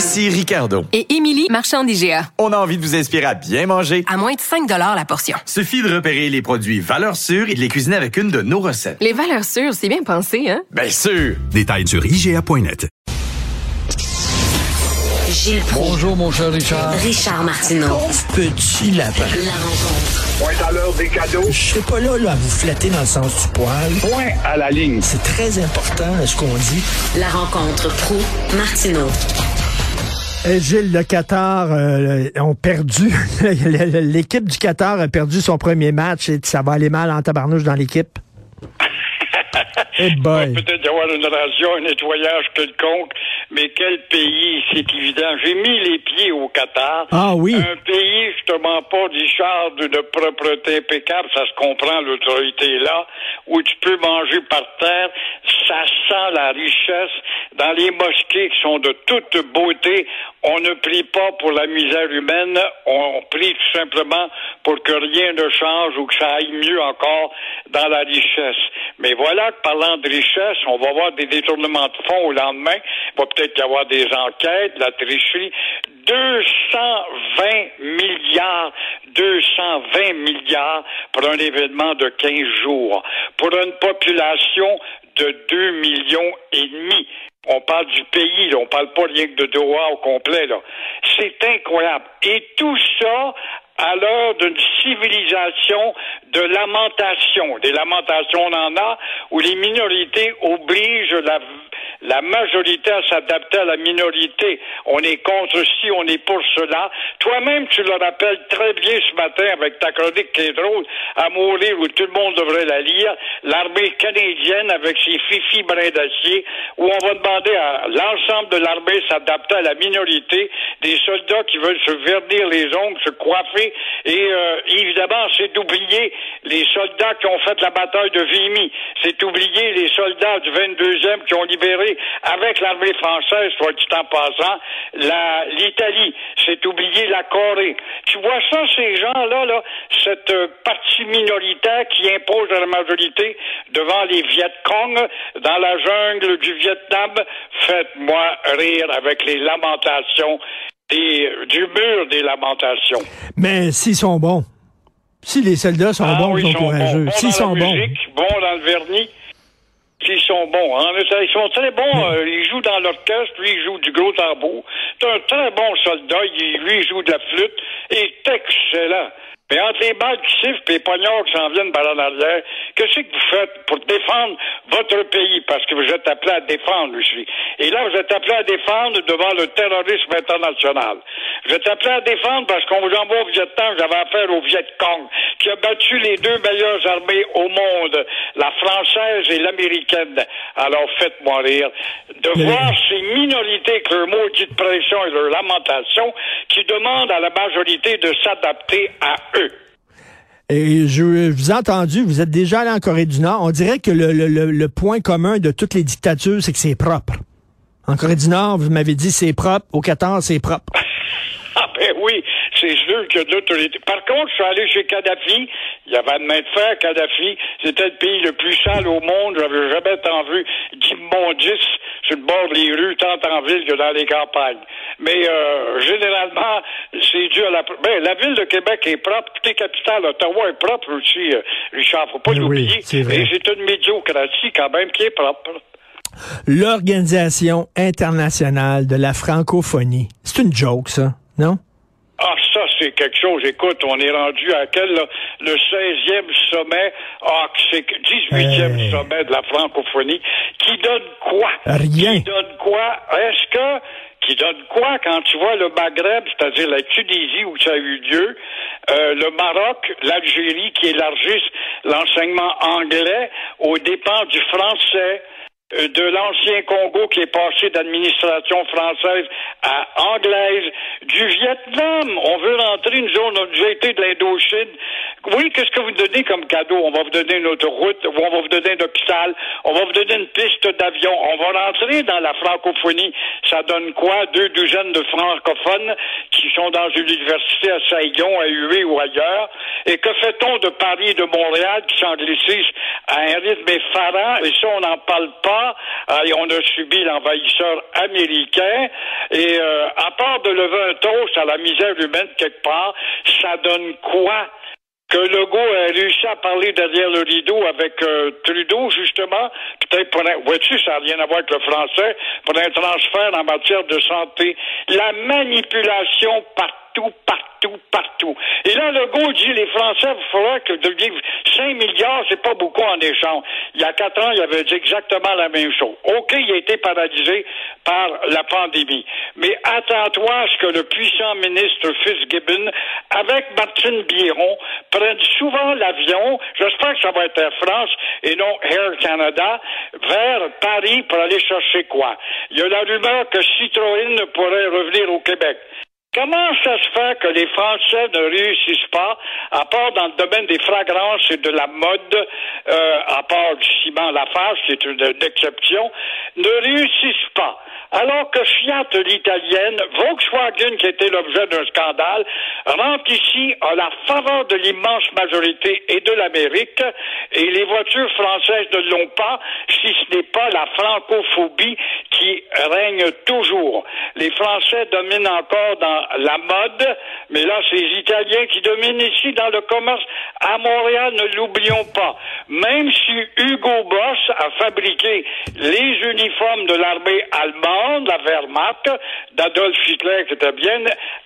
Ici Ricardo. Et Émilie, marchand d'IGA. On a envie de vous inspirer à bien manger. À moins de 5 la portion. Suffit de repérer les produits valeurs sûres et de les cuisiner avec une de nos recettes. Les valeurs sûres, c'est bien pensé, hein? Bien sûr! Détails sur IGA.net. Gilles Proulx. Bonjour, mon cher Richard. Richard Martineau. Petit lapin. La rencontre. Point à l'heure des cadeaux. Je serai pas là, là à vous flatter dans le sens du poil. Point à la ligne. C'est très important, ce qu'on dit. La rencontre pro martineau Gilles, le Qatar euh, ont perdu. L'équipe du Qatar a perdu son premier match et ça va aller mal en tabarnouche dans l'équipe. Il va peut-être y avoir une ration, un nettoyage quelconque, mais quel pays, c'est évident. J'ai mis les pieds au Qatar. Ah oui. Un pays, justement, pas, Richard, de propreté impeccable, ça se comprend, l'autorité est là, où tu peux manger par terre, ça sent la richesse. Dans les mosquées qui sont de toute beauté, on ne prie pas pour la misère humaine, on prie tout simplement pour que rien ne change ou que ça aille mieux encore dans la richesse. Mais voilà que parlant de richesse, on va avoir des détournements de fonds au lendemain. Va peut-être y avoir des enquêtes, la tricherie. 220 milliards, 220 milliards pour un événement de 15 jours. Pour une population de 2 millions et demi. On parle du pays, là. on parle pas rien que de Doha au complet. là. C'est incroyable. Et tout ça à l'heure d'une civilisation de lamentation. Des lamentations, on en a, où les minorités obligent la, la majorité à s'adapter à la minorité. On est contre ci, on est pour cela. Toi-même, tu le rappelles très bien ce matin avec ta chronique qui est drôle, à mourir où tout le monde devrait la lire, l'armée canadienne avec ses fifis brins d'acier, où on va demander à l'ensemble de l'armée s'adapter à la minorité, des soldats qui veulent se vernir les ongles, se coiffer, et euh, évidemment, c'est d'oublier les soldats qui ont fait la bataille de Vimy. C'est d'oublier les soldats du 22e qui ont libéré avec l'armée française, soit dit en passant, l'Italie. C'est oublier la Corée. Tu vois ça, ces gens-là, là, cette euh, partie minoritaire qui impose à la majorité devant les Viet Cong dans la jungle du Vietnam. Faites-moi rire avec les lamentations des, du mur des lamentations. Mais s'ils sont bons, si les soldats sont Ah bons, oui, ils sont courageux. S'ils sont bons. musique, bons dans le vernis. S'ils sont bons, hein. ils sont très bons. euh, ils jouent dans l'orchestre, lui il joue du gros tambour. C'est un très bon soldat. Il, lui il joue de la flûte. Il est excellent. Mais entre les balles qui sifflent et les poignards qui s'en viennent par en arrière, qu'est-ce que vous faites pour défendre votre pays? Parce que vous êtes appelé à défendre, lui. Et là, vous êtes appelé à défendre devant le terrorisme international. Vous êtes appelé à défendre parce qu'on vous envoie au Vietnam, vous avez affaire au Viet Cong, qui a battu les deux meilleures armées au monde, la française et l'américaine. Alors faites-moi rire de Mais- voir ces minorités avec leur maudite pression et leur lamentation qui demandent à la majorité de s'adapter à eux. Et je, je vous ai entendu, vous êtes déjà allé en Corée du Nord. On dirait que le, le- le- le point commun de toutes les dictatures, c'est que c'est propre. En Corée du Nord, vous m'avez dit c'est propre. Au Qatar, c'est propre. Ah ben oui, c'est sûr qu'il y a de l'autorité. Par contre, je suis allé chez Kadhafi, il y avait une main de fer, Kadhafi, c'était le pays le plus sale au monde, j'avais jamais tant vu d'immondices sur le bord des rues, tant en ville que dans les campagnes. Mais euh, généralement, c'est dû à la... Ben, la ville de Québec est propre, toutes les capitales, Ottawa est propre aussi, euh, Richard, faut pas Oui, l'oublier. c'est vrai. Et c'est une médiocratie quand même qui est propre. L'Organisation internationale de la francophonie. C'est une joke, ça, non? Ah, ça, c'est quelque chose. Écoute, on est rendu à quel, là? Le 16e sommet, ah, c'est que 18e Hey. sommet de la francophonie, qui donne quoi? Rien. Qui donne quoi? Est-ce que, qui donne quoi quand tu vois le Maghreb, c'est-à-dire la Tunisie où ça a eu lieu, euh, le Maroc, l'Algérie qui élargissent l'enseignement anglais aux dépens du français? Euh, de l'ancien Congo qui est passé d'administration française à anglaise, du Vietnam. On veut rentrer une zone, on a été de l'Indochine. Oui, qu'est-ce que vous donnez comme cadeau? On va vous donner une autoroute, on va vous donner un hôpital, on va vous donner une piste d'avion. On va rentrer dans la francophonie. Ça donne quoi? Deux douzaines de francophones qui sont dans une université à Saigon, à Hué ou ailleurs. Et que fait-on de Paris et de Montréal qui s'anglicisent à un rythme effarant? Et ça, on n'en parle pas. Et on a subi l'envahisseur américain. Et euh, à part de lever un toast à la misère humaine quelque part, ça donne quoi? que Legault a réussi à parler derrière le rideau avec euh, Trudeau, justement, peut-être pour un, vois-tu, ça n'a rien à voir avec le français, pour un transfert en matière de santé. La manipulation partout, Et là, Legault dit, les Français, il faudra que de 5 milliards, c'est pas beaucoup en échange. Il y a quatre ans, il avait dit exactement la même chose. OK, il a été paralysé par la pandémie. Mais attends-toi à ce que le puissant ministre Fitzgibbon, avec Martine Biron, prenne souvent l'avion, j'espère que ça va être Air France et non Air Canada, vers Paris pour aller chercher quoi? Il y a la rumeur que Citroën pourrait revenir au Québec. Comment ça se fait que les Français ne réussissent pas, à part dans le domaine des fragrances et de la mode, euh, à part du ciment Lafarge, qui est une exception, ne réussissent pas? Alors que Fiat, l'italienne, Volkswagen, qui était l'objet d'un scandale, rentre ici à la faveur de l'immense majorité et de l'Amérique, et les voitures françaises ne l'ont pas, si ce n'est pas la francophobie qui règne toujours. Les Français dominent encore dans la mode, mais là, c'est les Italiens qui dominent ici dans le commerce. À Montréal, ne l'oublions pas. Même si Hugo Boss a fabriqué les uniformes de l'armée allemande, la Wehrmacht, d'Adolf Hitler, qui était bien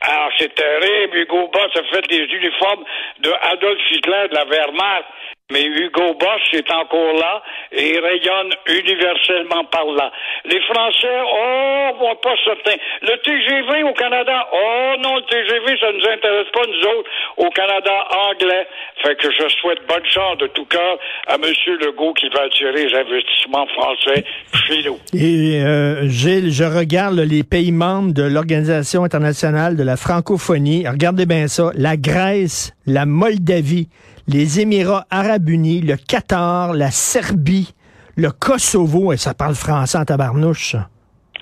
alors, c'est terrible. Hugo Boss a fait les uniformes de Adolf Hitler de la Wehrmacht. Mais Hugo Boss est encore là et rayonne universellement par là. Les Français, oh, bon, pas certains. Le TGV au Canada, oh non, le TGV, ça nous intéresse pas, nous autres, au Canada anglais. Fait que je souhaite bonne chance de tout cœur à M. Legault qui va attirer les investissements français chez nous. Et euh, Gilles, je regarde les pays membres de l'Organisation internationale de la francophonie. Regardez bien ça. La Grèce, la Moldavie, les Émirats arabes unis, le Qatar, la Serbie, le Kosovo, et ça parle français en tabarnouche. ça.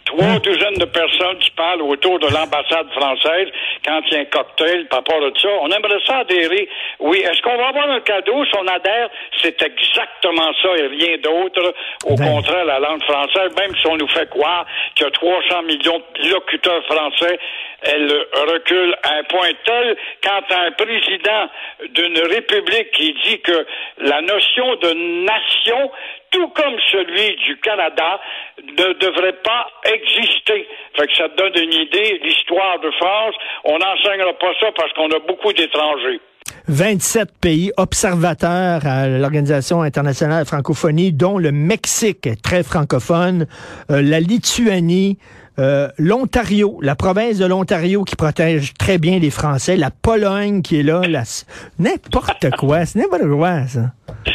Trois douzaines de personnes qui parlent autour de l'ambassade française quand il y a un cocktail par rapport à ça. On aimerait ça adhérer. Oui, est-ce qu'on va avoir un cadeau si on adhère? C'est exactement ça et rien d'autre. Au Ben. contraire, la langue française, même si on nous fait croire qu'il y a 300 millions de locuteurs français, elle recule à un point tel quand un président d'une république qui dit que la notion de nation tout comme celui du Canada, ne devrait pas exister. Fait que ça donne une idée, l'histoire de France, on n'enseignera pas ça parce qu'on a beaucoup d'étrangers. 27 pays observateurs à l'Organisation internationale de la francophonie, dont le Mexique, très francophone, euh, la Lituanie, euh, l'Ontario, la province de l'Ontario qui protège très bien les Français, la Pologne qui est là, la... n'importe quoi, c'est n'importe quoi ça.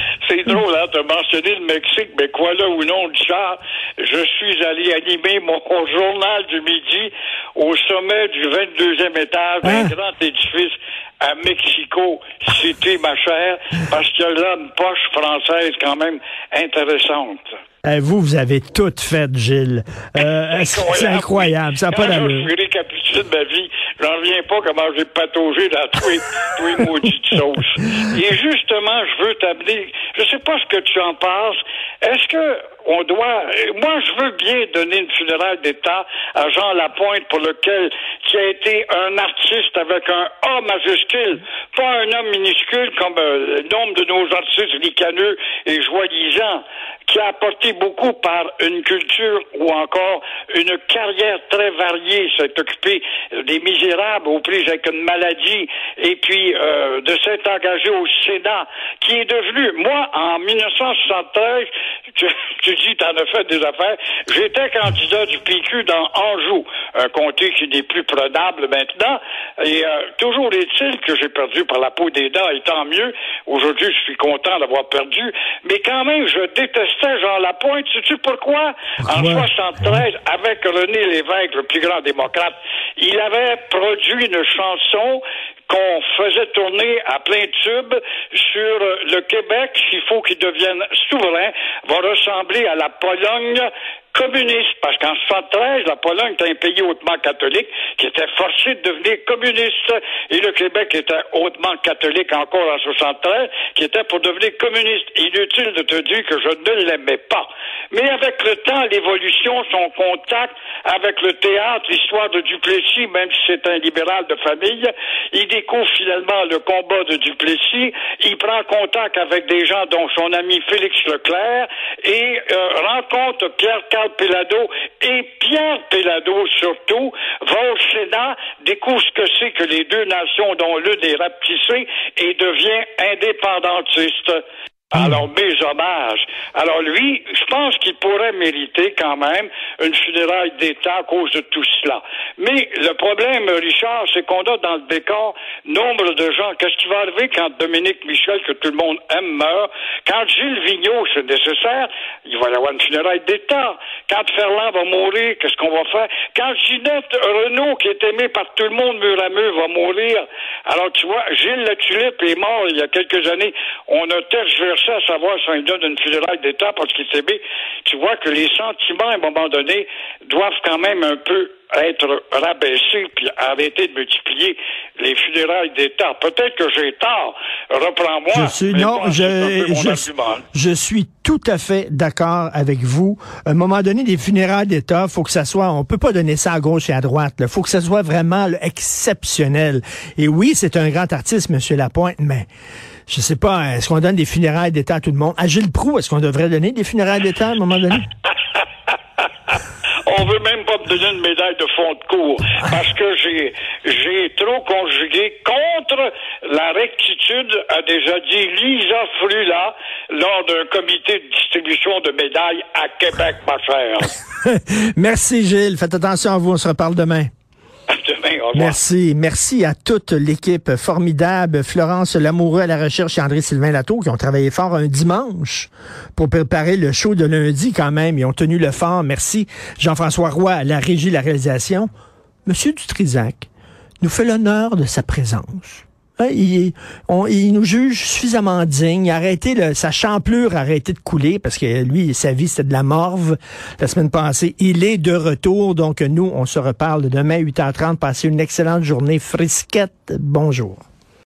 Drôle, hein, de mentionner le Mexique, mais quoi là ou non, Richard, je suis allé animer mon journal du midi au sommet du 22e étage d'un Hein? grand édifice à Mexico City, ma chère, parce qu'il y a là une poche française quand même intéressante. Eh, vous, vous avez tout fait, Gilles. Euh, c'est incroyable, ça pas Quand d'allure. je récapitule ma vie, j'en reviens pas comment j'ai pataugé dans tous les, tous les maudites sauces. Et justement, je veux t'amener, je sais pas ce que tu en penses, est-ce que on doit, moi je veux bien donner une funéraille d'État à Jean Lapointe pour lequel, qui a été un artiste avec un A majuscule, pas un homme minuscule comme euh, nombre de nos artistes ricaneux et joyisants, qui a apporté beaucoup par une culture ou encore une carrière très variée, s'est occupé des misérables aux prises avec une maladie et puis euh, de s'être engagé au Sénat, qui est devenu, moi, en 1973, tu, tu dit, t'en as fait des affaires. J'étais candidat du PQ dans Anjou, un comté qui n'est plus prenable maintenant. Et euh, toujours est-il que j'ai perdu par la peau des dents, et tant mieux. Aujourd'hui, je suis content d'avoir perdu. Mais quand même, je détestais Jean Lapointe. Sais-tu pourquoi? En Pourquoi? 73, avec René Lévesque, le plus grand démocrate, il avait produit une chanson qu'on faisait tourner à plein tube sur le Québec, s'il faut qu'il devienne souverain, va ressembler à la Pologne communiste, parce qu'en 73, la Pologne était un pays hautement catholique qui était forcé de devenir communiste, et le Québec était hautement catholique encore en 73, qui était pour devenir communiste. Inutile de te dire que je ne l'aimais pas. Mais avec le temps, l'évolution, son contact avec le théâtre, l'histoire de Duplessis, même si c'est un libéral de famille, il découvre finalement le combat de Duplessis, il prend contact avec des gens dont son ami Félix Leclerc et euh, rencontre Pellado et Pierre Pellado surtout va au Sénat, découvre ce que c'est que les deux nations dont l'une est rapetissée et devient indépendantiste. Alors, mes hommages. Alors, lui, je pense qu'il pourrait mériter quand même une funéraille d'État à cause de tout cela. Mais le problème, Richard, c'est qu'on a dans le décor nombre de gens. Qu'est-ce qui va arriver quand Dominique Michel, que tout le monde aime, meurt? Quand Gilles Vigneault, c'est nécessaire, il va y avoir une funéraille d'État. Quand Ferland va mourir, qu'est-ce qu'on va faire? Quand Ginette Renault, qui est aimée par tout le monde mur à mur, va mourir. Alors, tu vois, Gilles Latulippe est mort il y a quelques années. On a à savoir si on lui donne une funéraille d'État parce qu'il s'est. Tu vois que les sentiments, à un moment donné, doivent quand même un peu être rabaissés puis arrêter de multiplier les funérailles d'État. Peut-être que j'ai tort. Reprends-moi. Je suis, non, je, je, suis tout à fait d'accord avec vous. À un moment donné, des funérailles d'État, faut que ça soit, on peut pas donner ça à gauche et à droite. Il faut que ça soit vraiment là, exceptionnel. Et oui, c'est un grand artiste, Monsieur Lapointe, mais je sais pas, est-ce qu'on donne des funérailles d'État à tout le monde? À Gilles Proux, est-ce qu'on devrait donner des funérailles d'État à un moment donné? On veut même pas me donner une médaille de fond de cours parce que j'ai j'ai trop conjugué contre la rectitude, a déjà dit Lisa Frula lors d'un comité de distribution de médailles à Québec, ma chère. Merci Gilles, faites attention à vous, on se reparle demain. Merci. Merci à toute l'équipe formidable. Florence Lamoureux à la recherche et André-Sylvain Lato qui ont travaillé fort un dimanche pour préparer le show de lundi quand même. Ils ont tenu le fort. Merci. Jean-François Roy à la régie la réalisation. Monsieur Dutrisac nous fait l'honneur de sa présence. Hein, Il, on- nous juge suffisamment digne. Arrêtez sa champlure a arrêté de couler parce que lui, sa vie, c'était de la morve. La semaine passée, il est de retour. Donc, nous, on se reparle demain, 8h30. Passez une excellente journée frisquette. Bonjour.